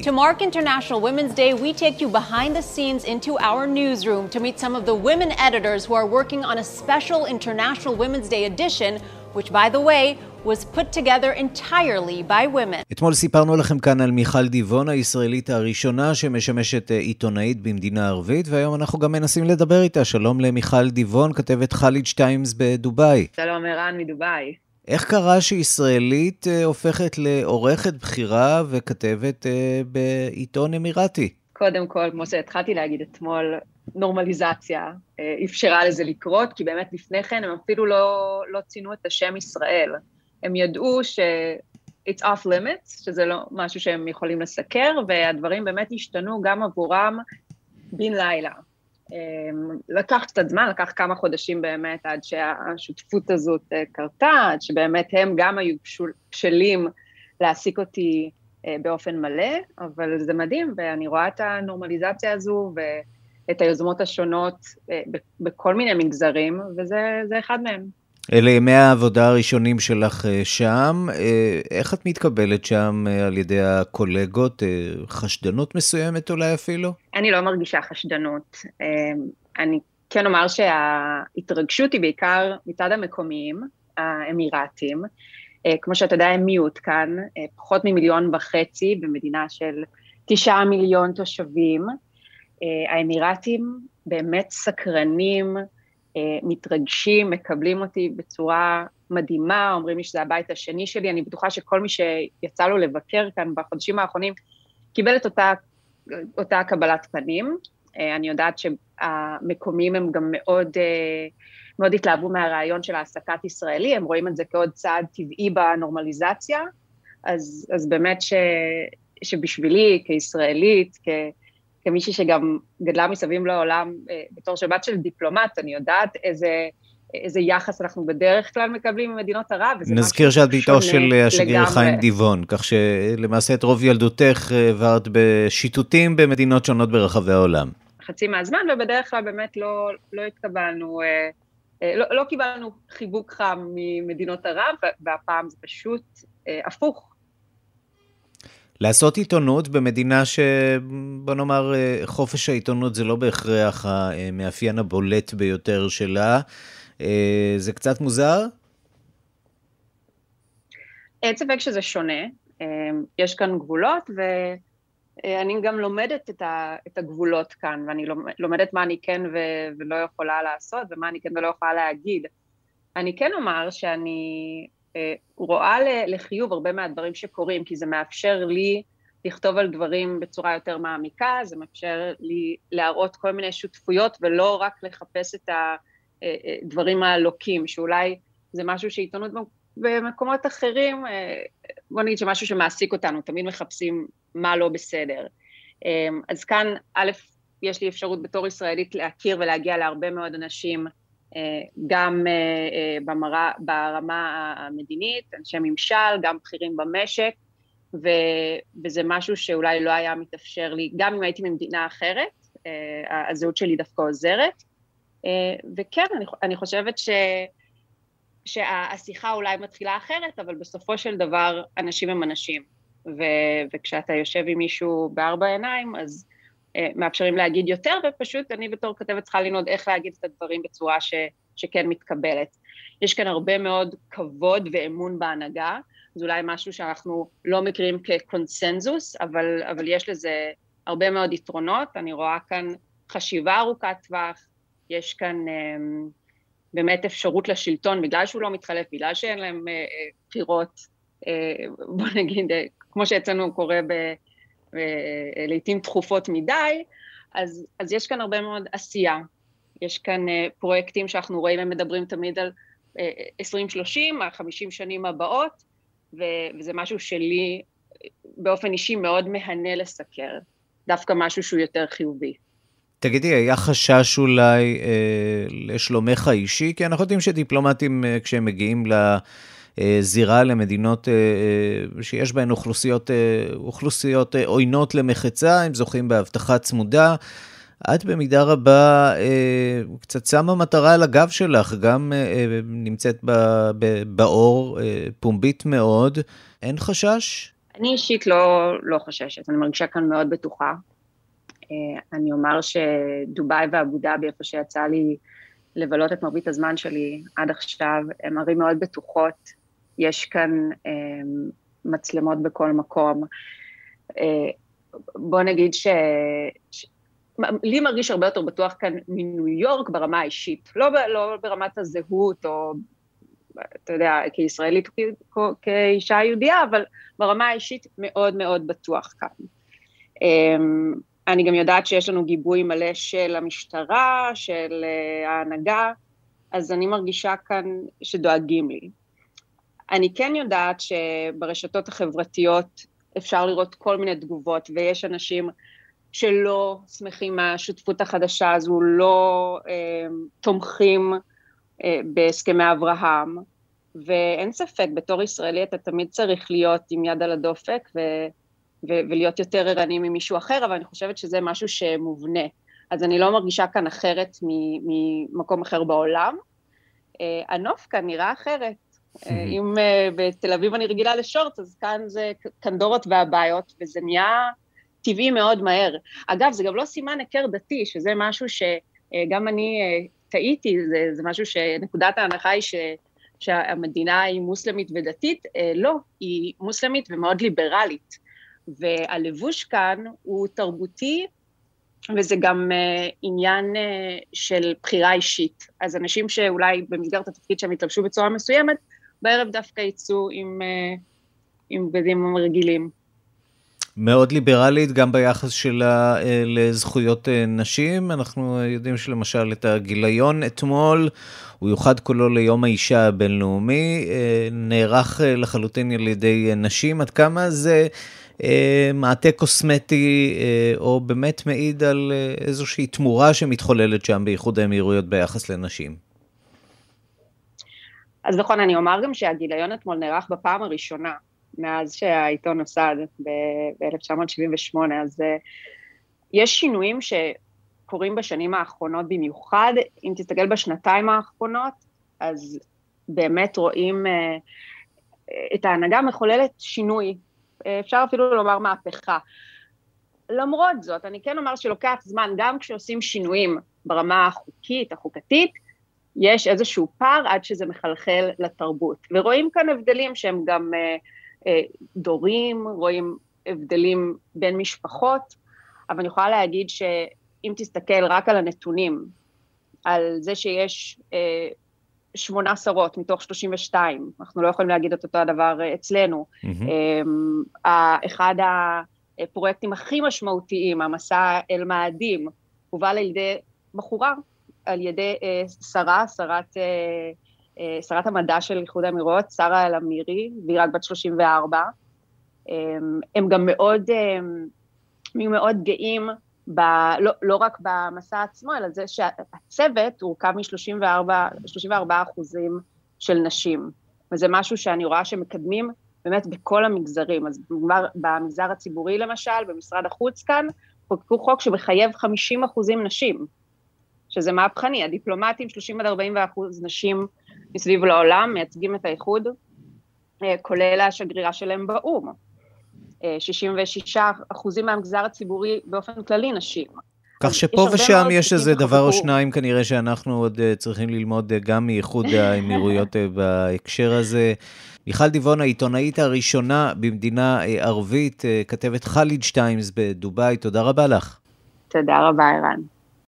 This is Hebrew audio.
To mark International Women's Day, we take you behind the scenes into our newsroom to meet some of the women editors who are working on a special International Women's Day edition, which, by the way, was put together entirely by women. אתמול סיפרנו לכם כאן על מיכל דיבון, הישראלית הראשונה שמשמשת עיתונאית במדינה ערבית, והיום אנחנו גם מנסים לדבר איתה. שלום למיכל דיבון, כתבת חאליד שטיימס בדובאי. שלום ערן מדובאי. איך קרה שישראלית אה, הופכת לעורכת בכירה וכתבת אה, בעיתון אמירתי? קודם כל, כמו שהתחלתי להגיד אתמול, נורמליזציה אה, אפשרה לזה לקרות, כי באמת לפני כן הם אפילו לא, לא ציינו את השם ישראל. הם ידעו ש... it's off limits, שזה לא משהו שהם יכולים לסקר, והדברים באמת השתנו גם עבורם בן לילה. אמ, לקח קצת זמן, לקח כמה חודשים באמת עד שהשותפות הזאת אה, קרתה, עד שבאמת הם גם היו בשלים להעסיק אותי אה, באופן מלא, אבל זה מדהים, ואני רואה את הנורמליזציה הזו ואת היוזמות השונות אה, בכל מיני מגזרים, וזה אחד מהם. אלה ימי העבודה הראשונים שלך אה, שם. אה, איך את מתקבלת שם אה, על ידי הקולגות? חשדנות מסוימת אולי אפילו? אני לא מרגישה חשדנות. אני כן אומר שההתרגשות היא בעיקר מצד המקומיים, האמירתים. כמו שאתה יודע, הם מיעוט כאן, פחות ממיליון וחצי במדינה של תשעה מיליון תושבים. האמירתים באמת סקרנים, מתרגשים, מקבלים אותי בצורה מדהימה, אומרים לי שזה הבית השני שלי, אני בטוחה שכל מי שיצא לו לבקר כאן בחודשים האחרונים קיבל את אותה, אותה קבלת פנים. אה, אני יודעת שהמקומיים הם גם מאוד, אה, מאוד התלהבו מהרעיון של העסקת ישראלי, הם רואים את זה כעוד צעד טבעי בנורמליזציה, אז, אז באמת ש, שבשבילי כישראלית, כ... כמישהי שגם גדלה מסביב לעולם אה, בתור שבת של דיפלומט, אני יודעת איזה... איזה יחס אנחנו בדרך כלל מקבלים ממדינות ערב. נזכיר שאת ביתו של אה, השגריר חיים דיבון, כך שלמעשה את רוב ילדותך אה, עברת בשיטוטים במדינות שונות ברחבי העולם. חצי מהזמן, ובדרך כלל באמת לא, לא התקבלנו, לא, לא קיבלנו חיבוק חם ממדינות ערב, והפעם זה פשוט הפוך. לעשות עיתונות במדינה שבוא נאמר חופש העיתונות זה לא בהכרח המאפיין הבולט ביותר שלה, זה קצת מוזר? אין ספק שזה שונה, יש כאן גבולות ואני גם לומדת את הגבולות כאן ואני לומדת מה אני כן ולא יכולה לעשות ומה אני כן ולא יכולה להגיד. אני כן אומר שאני אה, רואה לחיוב הרבה מהדברים שקורים, כי זה מאפשר לי לכתוב על דברים בצורה יותר מעמיקה, זה מאפשר לי להראות כל מיני שותפויות ולא רק לחפש את הדברים אה, אה, הלוקים, שאולי זה משהו שעיתונות במקומות אחרים, בוא נגיד שמשהו שמעסיק אותנו, תמיד מחפשים מה לא בסדר. אז כאן, א', יש לי אפשרות בתור ישראלית להכיר ולהגיע להרבה מאוד אנשים גם אה, אה, במרה, ברמה המדינית, אנשי ממשל, גם בכירים במשק, ו, וזה משהו שאולי לא היה מתאפשר לי, גם אם הייתי ממדינה אחרת, אה, הזהות שלי דווקא עוזרת. וכן, אני, אני חושבת ש, שהשיחה אולי מתחילה אחרת, אבל בסופו של דבר אנשים הם אנשים. ו, וכשאתה יושב עם מישהו בארבע עיניים, אז מאפשרים להגיד יותר, ופשוט אני בתור כתבת צריכה ללמוד איך להגיד את הדברים בצורה ש, שכן מתקבלת. יש כאן הרבה מאוד כבוד ואמון בהנהגה, זה אולי משהו שאנחנו לא מכירים כקונסנזוס, אבל, אבל יש לזה הרבה מאוד יתרונות, אני רואה כאן חשיבה ארוכת טווח, יש כאן um, באמת אפשרות לשלטון, בגלל שהוא לא מתחלף, בגלל שאין להם uh, בחירות, uh, בוא נגיד, uh, כמו שאצלנו קורה ב... לעיתים תכופות מדי, אז, אז יש כאן הרבה מאוד עשייה. יש כאן uh, פרויקטים שאנחנו רואים, הם מדברים תמיד על uh, 2030, ה-50 שנים הבאות, וזה משהו שלי באופן אישי מאוד מהנה לסקר, דווקא משהו שהוא יותר חיובי. תגידי, היה חשש אולי אה, לשלומך האישי? כי אנחנו יודעים שדיפלומטים, אה, כשהם מגיעים ל... זירה למדינות אה, אה, שיש בהן אוכלוסיות, אה, אוכלוסיות עוינות למחצה, הם זוכים באבטחה צמודה. את במידה רבה קצת שמה מטרה על הגב שלך, גם נמצאת באור, פומבית מאוד. אין חשש? אני אישית לא, לא חוששת, אני מרגישה כאן מאוד בטוחה. אה, אני אומר שדובאי ואבו דאבי, איפה שיצא לי לבלות את מרבית הזמן שלי עד עכשיו, הן ערים מאוד בטוחות, יש כאן אה, מצלמות בכל מקום. אה, בוא נגיד ש... ש... לי מרגיש הרבה יותר בטוח כאן מניו יורק ברמה האישית, לא, ב... לא ברמת הזהות או, אתה יודע, כישראלית, כ... כאישה יהודייה, אבל ברמה האישית מאוד מאוד בטוח כאן. אמ, אני גם יודעת שיש לנו גיבוי מלא של המשטרה, של אה, ההנהגה, אז אני מרגישה כאן שדואגים לי. אני כן יודעת שברשתות החברתיות אפשר לראות כל מיני תגובות, ויש אנשים שלא שמחים מהשותפות החדשה הזו, לא אה, תומכים אה, בהסכמי אברהם, ואין ספק, בתור ישראלי אתה תמיד צריך להיות עם יד על הדופק ו, ו, ולהיות יותר ערני ממישהו אחר, אבל אני חושבת שזה משהו שמובנה. אז אני לא מרגישה כאן אחרת ממקום אחר בעולם. אה, הנוף כאן נראה אחרת. אה, אם אה, בתל אביב אני רגילה לשורט, אז כאן זה קנדורות והבעיות, וזה נהיה טבעי מאוד מהר. אגב, זה גם לא סימן היכר דתי, שזה משהו שגם אני טעיתי, זה, זה משהו שנקודת ההנחה היא ש, שהמדינה היא מוסלמית ודתית, לא, היא מוסלמית ומאוד ליברלית. והלבוש כאן הוא תרבותי, וזה גם uh, עניין uh, של בחירה אישית. אז אנשים שאולי במסגרת התפקיד שהם התלבשו בצורה מסוימת, בערב דווקא יצאו עם, uh, עם בגדים רגילים. מאוד ליברלית גם ביחס שלה uh, לזכויות uh, נשים. אנחנו יודעים שלמשל את הגיליון אתמול, הוא יוחד כולו ליום האישה הבינלאומי, נערך לחלוטין על ידי נשים. עד כמה זה... אה, מעטה קוסמטי, אה, או באמת מעיד על אה, איזושהי תמורה שמתחוללת שם באיחוד האמירויות ביחס לנשים. אז נכון, אני אומר גם שהגיליון אתמול נערך בפעם הראשונה, מאז שהעיתון נוסד ב-1978, אז יש שינויים שקורים בשנים האחרונות במיוחד. אם תסתכל בשנתיים האחרונות, אז באמת רואים את ההנהגה מחוללת שינוי אפשר אפילו לומר מהפכה. למרות זאת, אני כן אומר שלוקח זמן, גם כשעושים שינויים ברמה החוקית, החוקתית, יש איזשהו פער עד שזה מחלחל לתרבות. ורואים כאן הבדלים שהם גם אה, אה, דורים, רואים הבדלים בין משפחות, אבל אני יכולה להגיד שאם תסתכל רק על הנתונים, על זה שיש אה, שמונה שרות מתוך 32, אנחנו לא יכולים להגיד את אותו הדבר אה, אצלנו. Mm-hmm. אחד הפרויקטים הכי משמעותיים, המסע אל מאדים, הובל על ידי בחורה, על ידי אה, שרה, שרת, שרת המדע של איחוד האמירויות, שרה אל-אמירי, והיא רק בת 34. הם גם מאוד, הם מאוד גאים ב, לא, לא רק במסע עצמו, אלא זה שהצוות הורכב מ-34 אחוזים של נשים, וזה משהו שאני רואה שמקדמים באמת בכל המגזרים. אז במגזר הציבורי למשל, במשרד החוץ כאן, חוקקו חוק שמחייב 50 אחוזים נשים, שזה מהפכני, הדיפלומטים 30 עד 40 אחוז נשים מסביב לעולם מייצגים את האיחוד, אה, כולל השגרירה שלהם באו"ם. 66 אחוזים מהמגזר הציבורי באופן כללי נשים. כך שפה ושם יש איזה דבר או שניים כנראה שאנחנו עוד אה, צריכים ללמוד אה, גם מאיחוד האמירויות אה, בהקשר הזה. מיכל דיבון, העיתונאית הראשונה במדינה ערבית, כתבת חאליד שטיימס בדובאי, תודה רבה לך. תודה רבה, ערן.